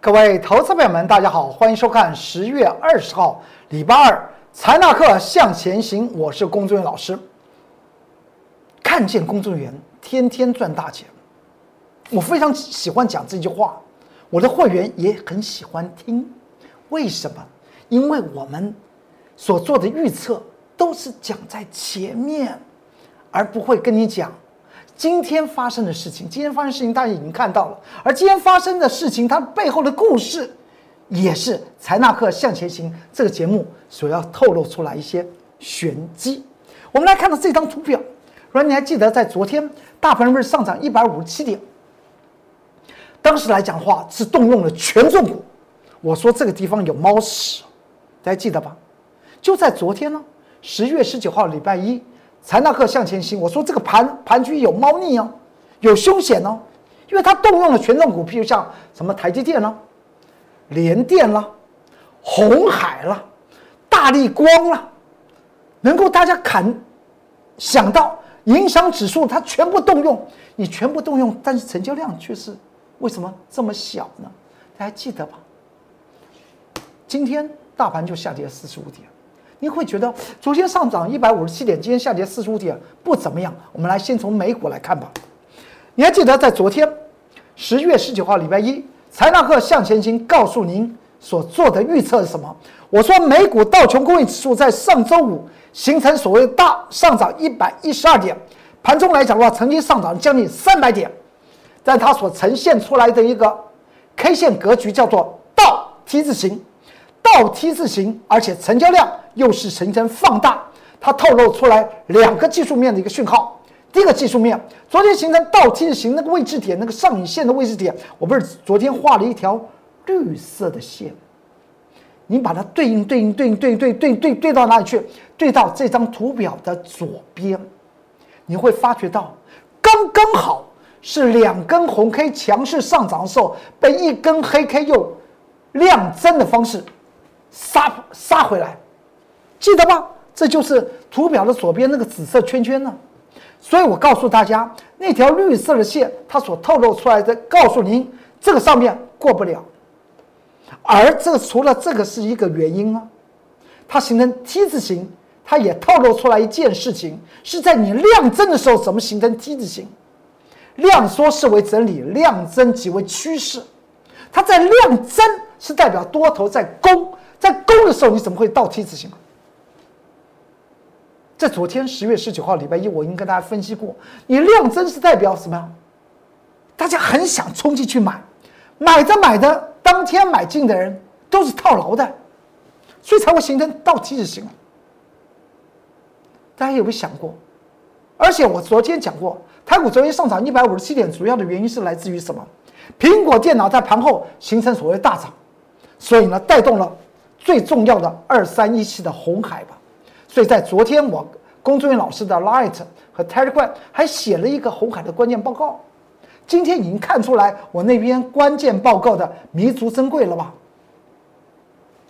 各位投资朋友们，大家好，欢迎收看十月二十号礼拜二财纳课向前行，我是龚作员老师。看见工作人员天天赚大钱，我非常喜欢讲这句话，我的会员也很喜欢听。为什么？因为我们所做的预测都是讲在前面，而不会跟你讲今天发生的事情。今天发生事情大家已经看到了，而今天发生的事情它背后的故事，也是财纳克向前行这个节目所要透露出来一些玄机。我们来看到这张图表。说你还记得，在昨天大盘不是上涨一百五十七点，当时来讲的话是动用了权重股。我说这个地方有猫屎，大家记得吧？就在昨天呢，十月十九号礼拜一，财纳克向前行。我说这个盘盘区有猫腻哦，有凶险哦，因为它动用了权重股，譬如像什么台积电啦、联电啦、红海啦、大力光啦，能够大家看想到。影响指数，它全部动用，你全部动用，但是成交量却是为什么这么小呢？大家记得吧？今天大盘就下跌四十五点，你会觉得昨天上涨一百五十七点，今天下跌四十五点不怎么样。我们来先从美股来看吧。你还记得在昨天十月十九号礼拜一，财纳克向前行告诉您所做的预测是什么？我说美股道琼工业指数在上周五。形成所谓大上涨一百一十二点，盘中来讲的话，曾经上涨将近三百点，但它所呈现出来的一个 K 线格局叫做倒 T 字形，倒 T 字形，而且成交量又是形成放大，它透露出来两个技术面的一个讯号。第一个技术面，昨天形成倒 T 字形那个位置点，那个上影线的位置点，我不是昨天画了一条绿色的线。你把它对应对应对应对对对对对到哪里去？对到这张图表的左边，你会发觉到，刚刚好是两根红 K 强势上涨的时候，被一根黑 K 又量增的方式杀杀回来，记得吗？这就是图表的左边那个紫色圈圈呢。所以我告诉大家，那条绿色的线，它所透露出来的，告诉您这个上面过不了。而这除了这个是一个原因啊，它形成 T 字形，它也透露出来一件事情，是在你量增的时候怎么形成 T 字形？量缩视为整理，量增即为趋势。它在量增是代表多头在攻，在攻的时候你怎么会倒 T 字形？在昨天十月十九号礼拜一，我已经跟大家分析过，你量增是代表什么？大家很想冲进去买，买着买着。当天买进的人都是套牢的，所以才会形成倒 T 字形。大家有没有想过？而且我昨天讲过，台股昨天上涨一百五十七点，主要的原因是来自于什么？苹果电脑在盘后形成所谓大涨，所以呢带动了最重要的二三一七的红海吧。所以在昨天我龚作员老师的 Light 和 Telegram 还写了一个红海的关键报告。今天已经看出来我那边关键报告的弥足珍贵了吧？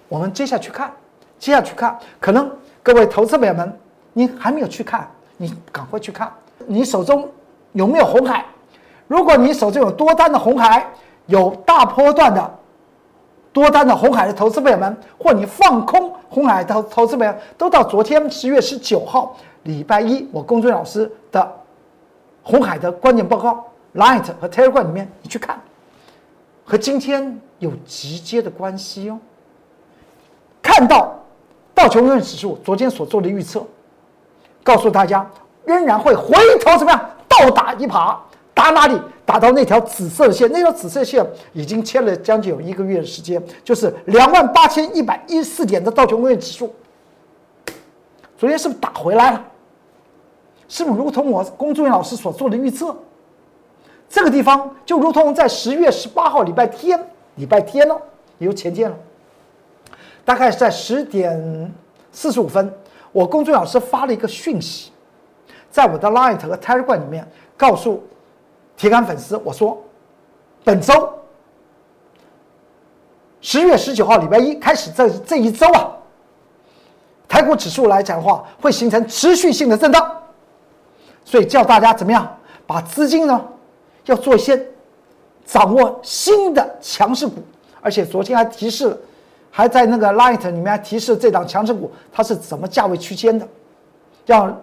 我们接下去看，接下去看，可能各位投资朋友们，你还没有去看，你赶快去看。你手中有没有红海？如果你手中有多单的红海，有大波段的多单的红海的投资朋友们，或你放空红海的投资朋友，都到昨天十月十九号礼拜一，我龚俊老师的红海的关键报告。Light 和 Telegram 里面，你去看，和今天有直接的关系哦。看到道琼斯指数昨天所做的预测，告诉大家仍然会回头怎么样倒打一耙，打哪里？打到那条紫色线，那条紫色线已经签了将近有一个月的时间，就是两万八千一百一十四点的道琼斯指数。昨天是不是打回来了？是不是如同我龚作员老师所做的预测？这个地方就如同在十月十八号礼拜天，礼拜天呢，也就前天了。大概是在十点四十五分，我公众老师发了一个讯息，在我的 Light 和 Telegram 里面告诉铁杆粉丝，我说本周十月十九号礼拜一开始，这这一周啊，台股指数来讲的话，会形成持续性的震荡，所以叫大家怎么样把资金呢？要做一些掌握新的强势股，而且昨天还提示，还在那个 Light 里面还提示这档强势股它是怎么价位区间的，让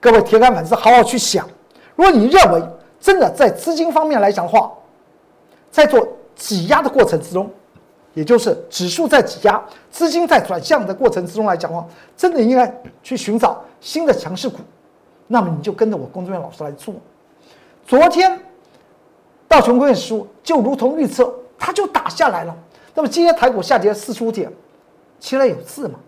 各位铁杆粉丝好好去想。如果你认为真的在资金方面来讲的话，在做挤压的过程之中，也就是指数在挤压，资金在转向的过程之中来讲的话，真的应该去寻找新的强势股。那么你就跟着我工作人员老师来做。昨天道琼工业指数就如同预测，它就打下来了。那么今天台股下跌四十五点，其来有自嘛？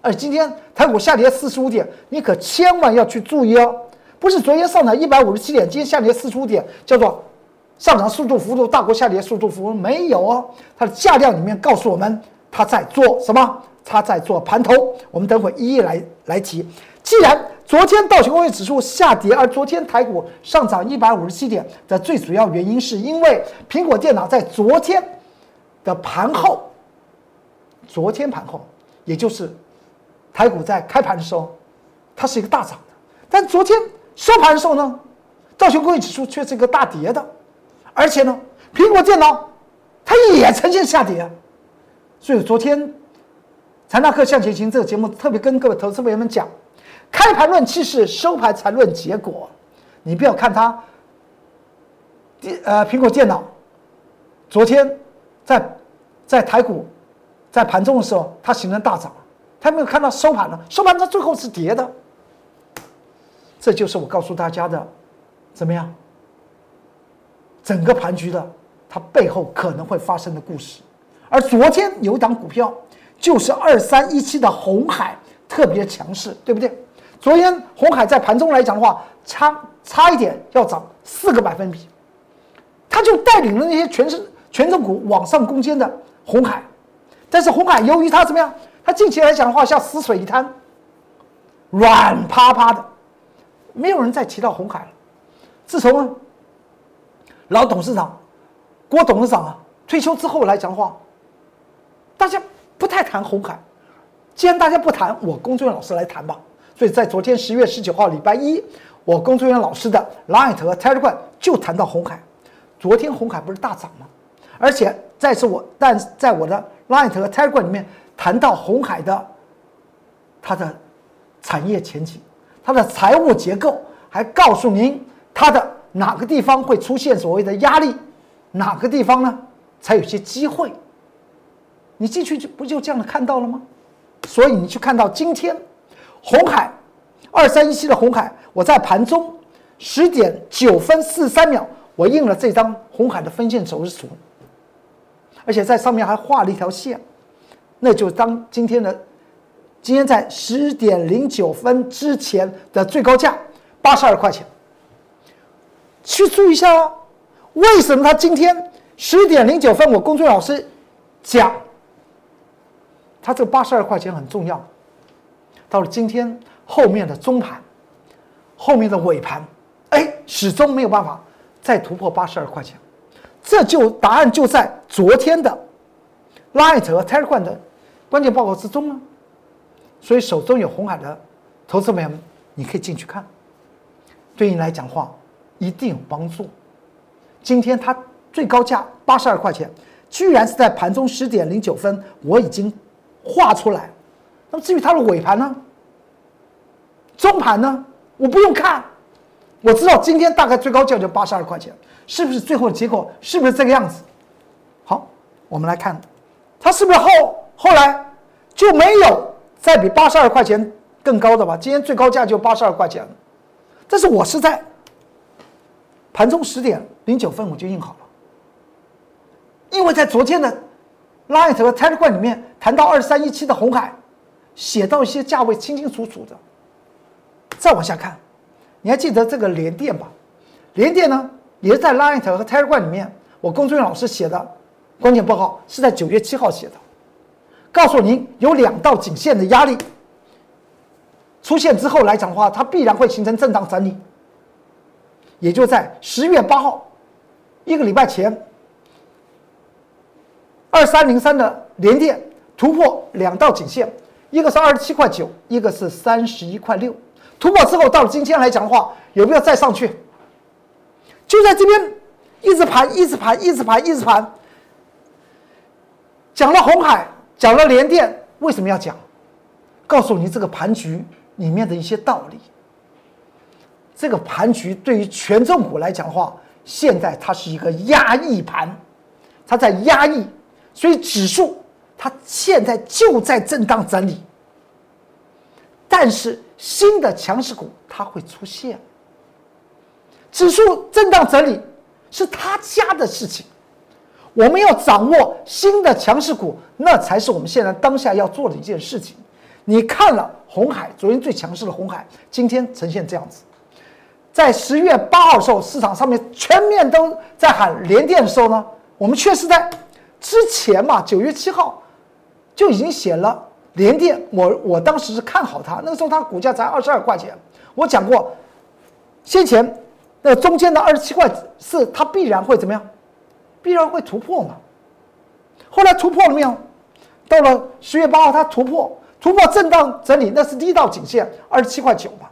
而今天台股下跌四十五点，你可千万要去注意哦。不是昨天上涨一百五十七点，今天下跌四十五点，叫做上涨速度幅度大过下跌速度幅度，没有哦。它的价量里面告诉我们，它在做什么？它在做盘头。我们等会一一来来提。既然昨天道琼工业指数下跌，而昨天台股上涨一百五十七点的最主要原因，是因为苹果电脑在昨天的盘后，昨天盘后，也就是台股在开盘的时候，它是一个大涨的，但昨天收盘的时候呢，道琼工业指数却是一个大跌的，而且呢，苹果电脑它也呈现下跌，所以昨天财纳克向前行这个节目特别跟各位投资朋友们讲。开盘论气势，收盘才论结果。你不要看它，呃苹果电脑，昨天在在台股在盘中的时候，它形成大涨，它没有看到收盘了，收盘它最后是跌的。这就是我告诉大家的，怎么样？整个盘局的它背后可能会发生的故事。而昨天有一档股票，就是二三一七的红海，特别强势，对不对？昨天红海在盘中来讲的话，差差一点要涨四个百分比，它就带领了那些全是权重股往上攻坚的红海，但是红海由于它怎么样，它近期来讲的话像死水一滩，软趴趴的，没有人再提到红海了。自从老董事长郭董事长啊退休之后来讲话，大家不太谈红海。既然大家不谈，我工作人员老师来谈吧。所以在昨天十月十九号礼拜一，我工作人员老师的 Light 和 Telegram 就谈到红海。昨天红海不是大涨吗？而且再次我，但在我的 Light 和 Telegram 里面谈到红海的它的产业前景、它的财务结构，还告诉您它的哪个地方会出现所谓的压力，哪个地方呢才有些机会。你进去就不就这样的看到了吗？所以你去看到今天。红海，二三一七的红海，我在盘中十点九分四十三秒，我印了这张红海的分线走势图，而且在上面还画了一条线，那就当今天的今天在十点零九分之前的最高价八十二块钱。去注意一下啊，为什么他今天十点零九分，我工作老师讲，他这八十二块钱很重要。到了今天后面的中盘，后面的尾盘，哎，始终没有办法再突破八十二块钱，这就答案就在昨天的 Light 和 Telegram 的关键报告之中啊。所以手中有红海的投资朋友们，你可以进去看，对你来讲话一定有帮助。今天它最高价八十二块钱，居然是在盘中十点零九分，我已经画出来。那么至于它的尾盘呢？中盘呢？我不用看，我知道今天大概最高价就八十二块钱，是不是最后的结果是不是这个样子？好，我们来看，它是不是后后来就没有再比八十二块钱更高的吧？今天最高价就八十二块钱，但是我是在盘中十点零九分我就印好了，因为在昨天的 Light 和 Telegram 里面谈到二三一七的红海。写到一些价位清清楚楚的，再往下看，你还记得这个联电吧？联电呢，也是在 Light 和 Telegram 里面，我龚俊老师写的关键报告是在九月七号写的，告诉您有两道颈线的压力出现之后来讲的话，它必然会形成震荡整理，也就在十月八号一个礼拜前，二三零三的联电突破两道颈线。一个是二十七块九，一个是三十一块六，突破之后到了今天来讲的话，有没有再上去？就在这边一直盘，一直盘，一直盘，一直盘，讲了红海，讲了联电，为什么要讲？告诉你这个盘局里面的一些道理。这个盘局对于权重股来讲的话，现在它是一个压抑盘，它在压抑，所以指数它现在就在震荡整理。但是新的强势股它会出现，指数震荡整理是他家的事情，我们要掌握新的强势股，那才是我们现在当下要做的一件事情。你看了红海，昨天最强势的红海，今天呈现这样子。在十月八号的时候，市场上面全面都在喊连电的时候呢，我们确实在之前嘛，九月七号就已经写了连电。我我当时是看好它，那个时候它股价才二十二块钱。我讲过，先前那中间的二十七块四，它必然会怎么样？必然会突破嘛。后来突破了没有？到了十月八号，它突破。突破震荡整理，那是第一道颈线二十七块九嘛，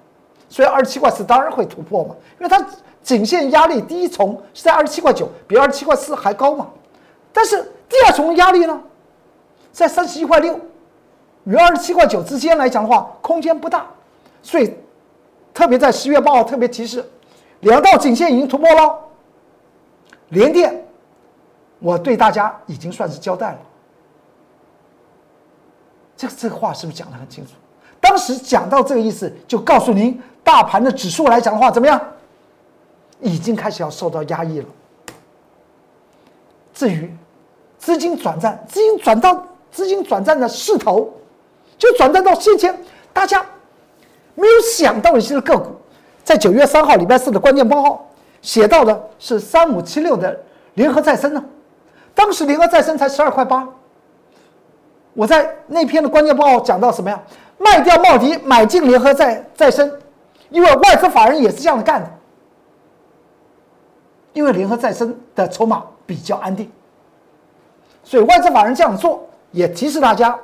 所以二十七块四当然会突破嘛，因为它颈线压力第一重是在二十七块九，比二十七块四还高嘛。但是第二重压力呢，在三十一块六，与二十七块九之间来讲的话，空间不大，所以特别在十月八号特别提示，两道颈线已经突破了，连电，我对大家已经算是交代了。这个这个话是不是讲得很清楚？当时讲到这个意思，就告诉您，大盘的指数来讲的话，怎么样？已经开始要受到压抑了。至于资金转战，资金转到资金转战的势头，就转战到先前大家没有想到的一些个股，在九月三号礼拜四的关键报告写到的是三五七六的联合再生呢，当时联合再生才十二块八。我在那篇的关键报告讲到什么呀？卖掉茂迪，买进联合再再生，因为外资法人也是这样的干的。因为联合再生的筹码比较安定，所以外资法人这样做也提示大家，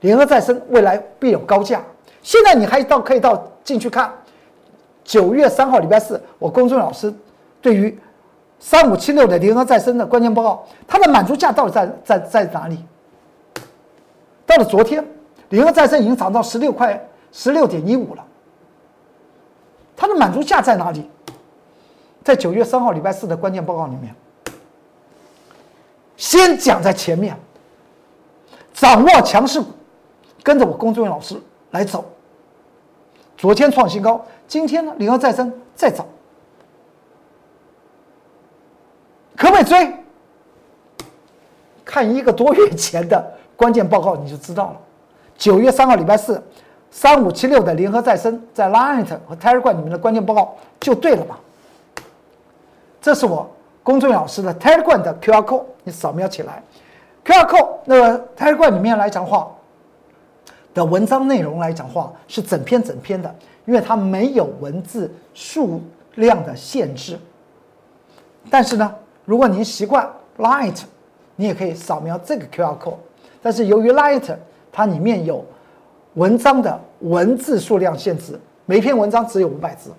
联合再生未来必有高价。现在你还到可以到进去看，九月三号礼拜四，我公众老师对于三五七六的联合再生的关键报告，它的满足价到底在在在哪里？到了昨天，联合再生已经涨到十六块十六点一五了。它的满足价在哪里？在九月三号礼拜四的关键报告里面，先讲在前面，掌握强势股，跟着我龚志远老师来走。昨天创新高，今天呢，联合再生再涨，可不可以追？看一个多月前的。关键报告你就知道了。九月三号礼拜四，三五七六的联合再生在 Line 和 Telegram 里面的关键报告就对了嘛？这是我公众老师的 Telegram 的 QR code，你扫描起来。QR code 那个 Telegram 里面来讲话的文章内容来讲话是整篇整篇的，因为它没有文字数量的限制。但是呢，如果您习惯 Light，你也可以扫描这个 QR code。但是由于 Light 它里面有文章的文字数量限制，每篇文章只有五百字，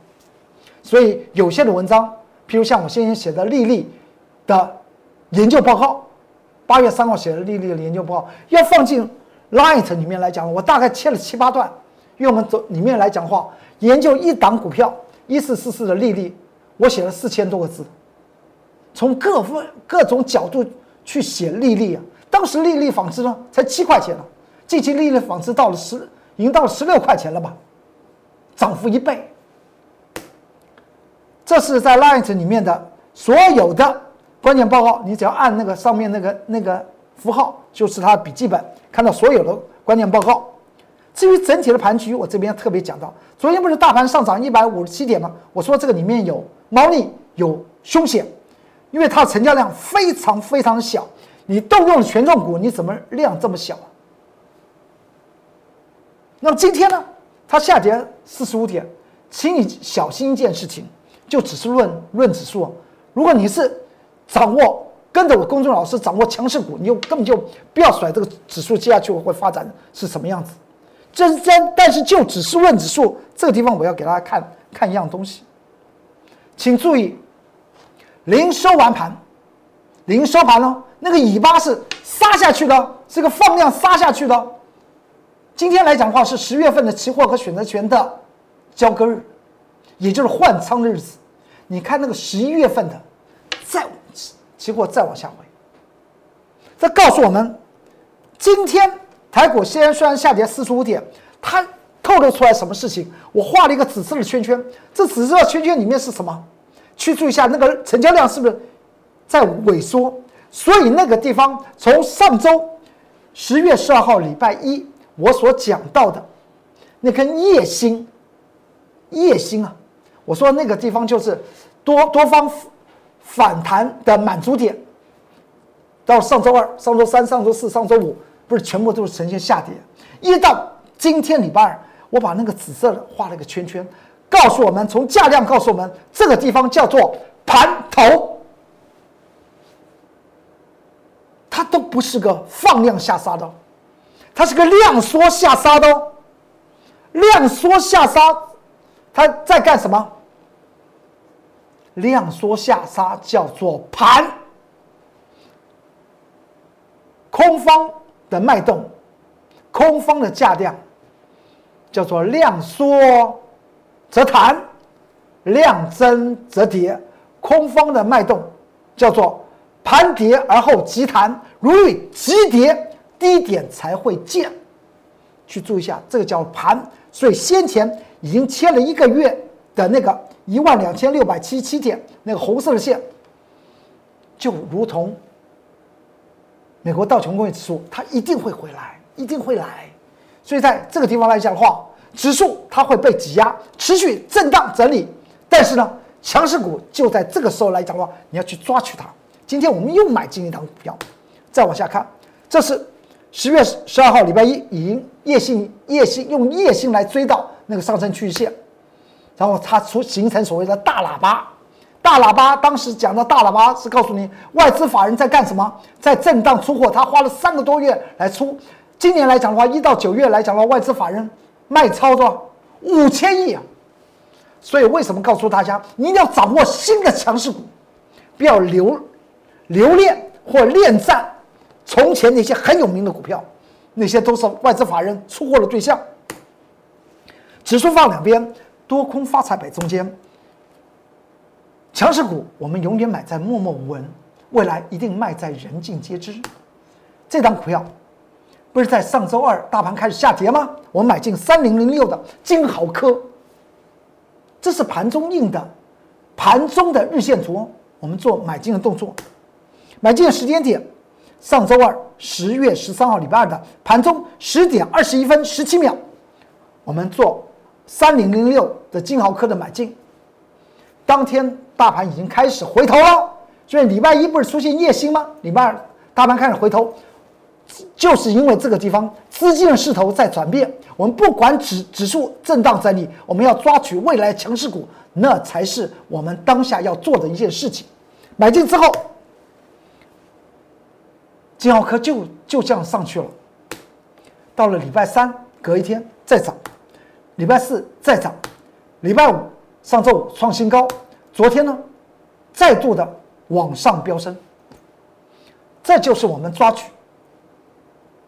所以有些的文章，譬如像我先前写的丽丽的研究报告，八月三号写的丽丽的研究报告，要放进 Light 里面来讲，我大概切了七八段，因为我们走里面来讲话，研究一档股票一四四四的丽丽，我写了四千多个字，从各分各种角度去写丽丽啊。当时丽丽纺织呢才七块钱呢，近期丽丽纺织到了十，已经到了十六块钱了吧，涨幅一倍。这是在 Light 里面的所有的关键报告，你只要按那个上面那个那个符号，就是它笔记本，看到所有的关键报告。至于整体的盘局，我这边特别讲到，昨天不是大盘上涨一百五十七点吗？我说这个里面有猫腻，有凶险，因为它成交量非常非常小。你动用权重股，你怎么量这么小啊？那么今天呢，它下跌四十五点，请你小心一件事情，就只是论论指数。如果你是掌握跟着我公众老师掌握强势股，你就根本就不要甩这个指数接下去我会发展是什么样子。这真但是就只是论指数这个地方，我要给大家看看一样东西，请注意，零收完盘，零收盘呢？那个尾巴是杀下去的，是个放量杀下去的。今天来讲的话是十月份的期货和选择权的交割日，也就是换仓的日子。你看那个十一月份的，再期货再往下回，这告诉我们，今天台股虽然虽然下跌四十五点，它透露出来什么事情？我画了一个紫色的圈圈，这紫色圈圈里面是什么？去注意一下那个成交量是不是在萎缩？所以那个地方从上周十月十二号礼拜一。我所讲到的那根夜星，夜星啊，我说那个地方就是多多方反弹的满足点。到上周二、上周三、上周四、上周五，不是全部都是呈现下跌。一到今天礼拜二，我把那个紫色的画了个圈圈，告诉我们从价量告诉我们这个地方叫做盘头，它都不是个放量下杀的。它是个量缩下杀的，量缩下杀，它在干什么？量缩下杀叫做盘，空方的脉动，空方的价量叫做量缩则弹，量增则跌，空方的脉动叫做盘跌而后急弹，如遇急跌。低点才会见，去注意一下，这个叫盘。所以先前已经切了一个月的那个一万两千六百七十七点那个红色的线，就如同美国道琼工业指数，它一定会回来，一定会来。所以在这个地方来讲的话，指数它会被挤压，持续震荡整理。但是呢，强势股就在这个时候来讲的话，你要去抓取它。今天我们又买进一档股票，再往下看，这是。十月十二号，礼拜一，已经夜星夜星用夜星来追到那个上升趋势线，然后它出形成所谓的大喇叭。大喇叭当时讲的大喇叭是告诉你外资法人在干什么，在震荡出货。他花了三个多月来出，今年来讲的话，一到九月来讲的话，外资法人卖超多五千亿啊。所以为什么告诉大家，你一定要掌握新的强势股，不要留留恋或恋战。从前那些很有名的股票，那些都是外资法人出货的对象。指数放两边，多空发财摆中间。强势股我们永远买在默默无闻，未来一定卖在人尽皆知。这张股票不是在上周二大盘开始下跌吗？我买进三零零六的金豪科，这是盘中印的，盘中的日线图，我们做买进的动作，买进的时间点。上周二，十月十三号，礼拜二的盘中十点二十一分十七秒，我们做三零零六的金豪科的买进。当天大盘已经开始回头了，所以礼拜一不是出现夜星吗？礼拜二大盘开始回头，就是因为这个地方资金的势头在转变。我们不管指指数震荡整理，我们要抓取未来强势股，那才是我们当下要做的一件事情。买进之后。金豪科就就这样上去了，到了礼拜三，隔一天再涨，礼拜四再涨，礼拜五上周五创新高，昨天呢，再度的往上飙升。这就是我们抓取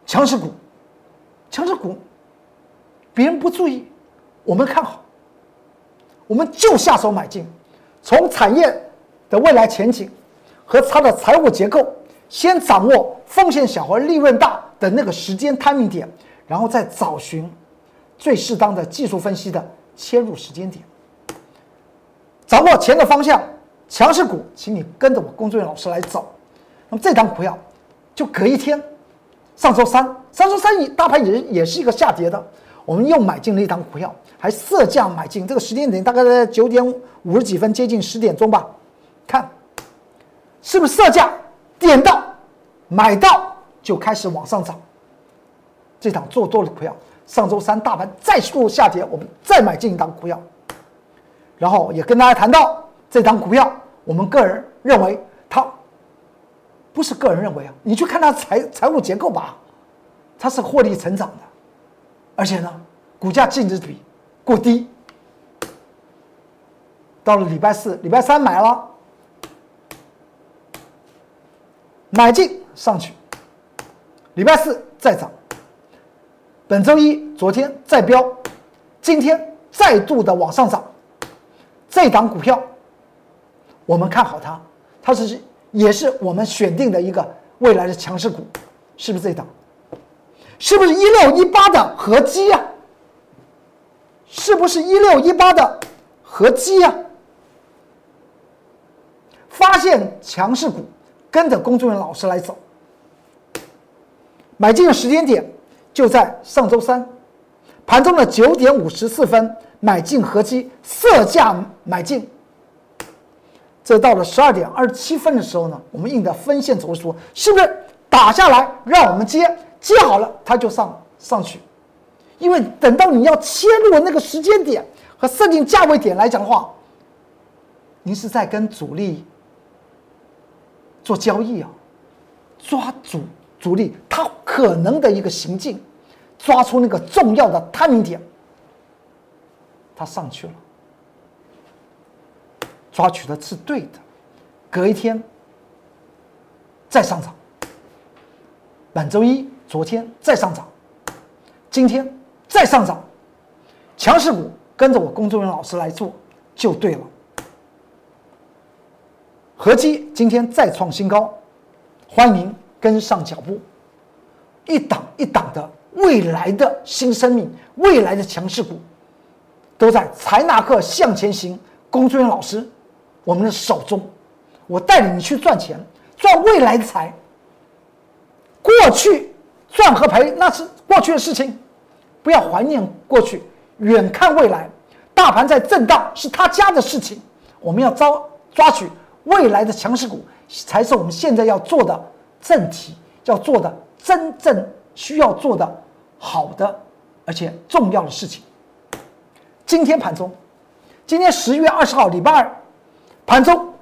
强势股，强势股，别人不注意，我们看好，我们就下手买进，从产业的未来前景和它的财务结构。先掌握风险小和利润大的那个时间 timing 点，然后再找寻最适当的技术分析的切入时间点。掌握钱的方向，强势股，请你跟着我工作人员老师来走。那么这张股票就隔一天，上周三，上周三大盘也也是一个下跌的，我们又买进了一档股票，还设价买进，这个时间点大概在九点五十几分，接近十点钟吧，看是不是设价？点到，买到就开始往上涨。这档做多的股票，上周三大盘再度下跌，我们再买进一档股票。然后也跟大家谈到这档股票，我们个人认为不是个人认为啊，你去看它财财务结构吧，它是获利成长的，而且呢，股价净值比过低。到了礼拜四、礼拜三买了。买进上去，礼拜四再涨，本周一昨天再飙，今天再度的往上涨。这档股票，我们看好它，它是也是我们选定的一个未来的强势股，是不是这档？是不是一六一八的合基呀？是不是一六一八的合基呀？发现强势股，跟着龚忠元老师来走。买进的时间点就在上周三，盘中的九点五十四分买进合基，色价买进。这到了十二点二十七分的时候呢，我们印的分线走势是不是打下来让我们接？接好了它就上上去，因为等到你要切入的那个时间点和设定价位点来讲的话，您是在跟主力。做交易啊，抓主主力他可能的一个行径，抓出那个重要的探明点，他上去了，抓取的是对的，隔一天再上涨，本周一昨天再上涨，今天再上涨，强势股跟着我工作人员老师来做就对了。合基今天再创新高，欢迎跟上脚步，一档一档的未来的新生命，未来的强势股，都在财纳克向前行龚志远老师我们的手中。我带领你去赚钱，赚未来的财。过去赚和赔那是过去的事情，不要怀念过去，远看未来。大盘在震荡是他家的事情，我们要抓抓取。未来的强势股才是我们现在要做的正题，要做的真正需要做的好的而且重要的事情。今天盘中，今天十月二十号礼拜二盘中，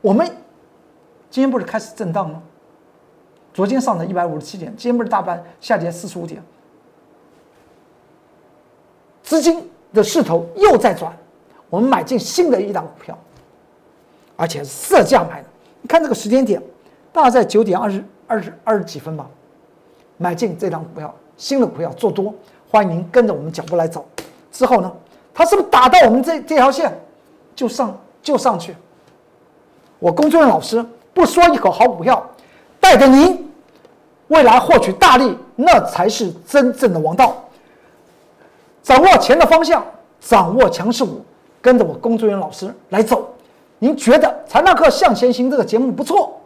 我们今天不是开始震荡吗？昨天上涨一百五十七点，今天不是大盘下跌四十五点，资金的势头又在转，我们买进新的一档股票。而且是色价买的，你看这个时间点，大概在九点二十二十二十几分吧，买进这张股票，新的股票做多，欢迎您跟着我们脚步来走。之后呢，它是不是打到我们这这条线，就上就上去？我工作人员老师不说一口好股票，带着您未来获取大利，那才是真正的王道。掌握钱的方向，掌握强势股，跟着我工作人员老师来走。您觉得《财纳克向前行》这个节目不错，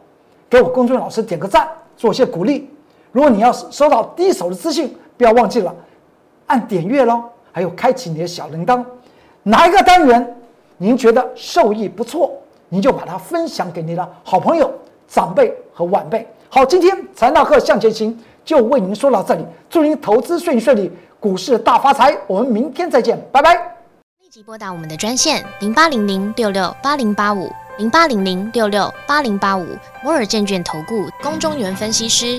给我公众老师点个赞，做些鼓励。如果你要是收到第一手的资讯，不要忘记了按点阅喽，还有开启你的小铃铛。哪一个单元您觉得受益不错，您就把它分享给你的好朋友、长辈和晚辈。好，今天《财纳克向前行》就为您说到这里，祝您投资顺顺利，股市大发财。我们明天再见，拜拜。立即拨打我们的专线零八零零六六八零八五零八零零六六八零八五摩尔证券投顾龚中原分析师。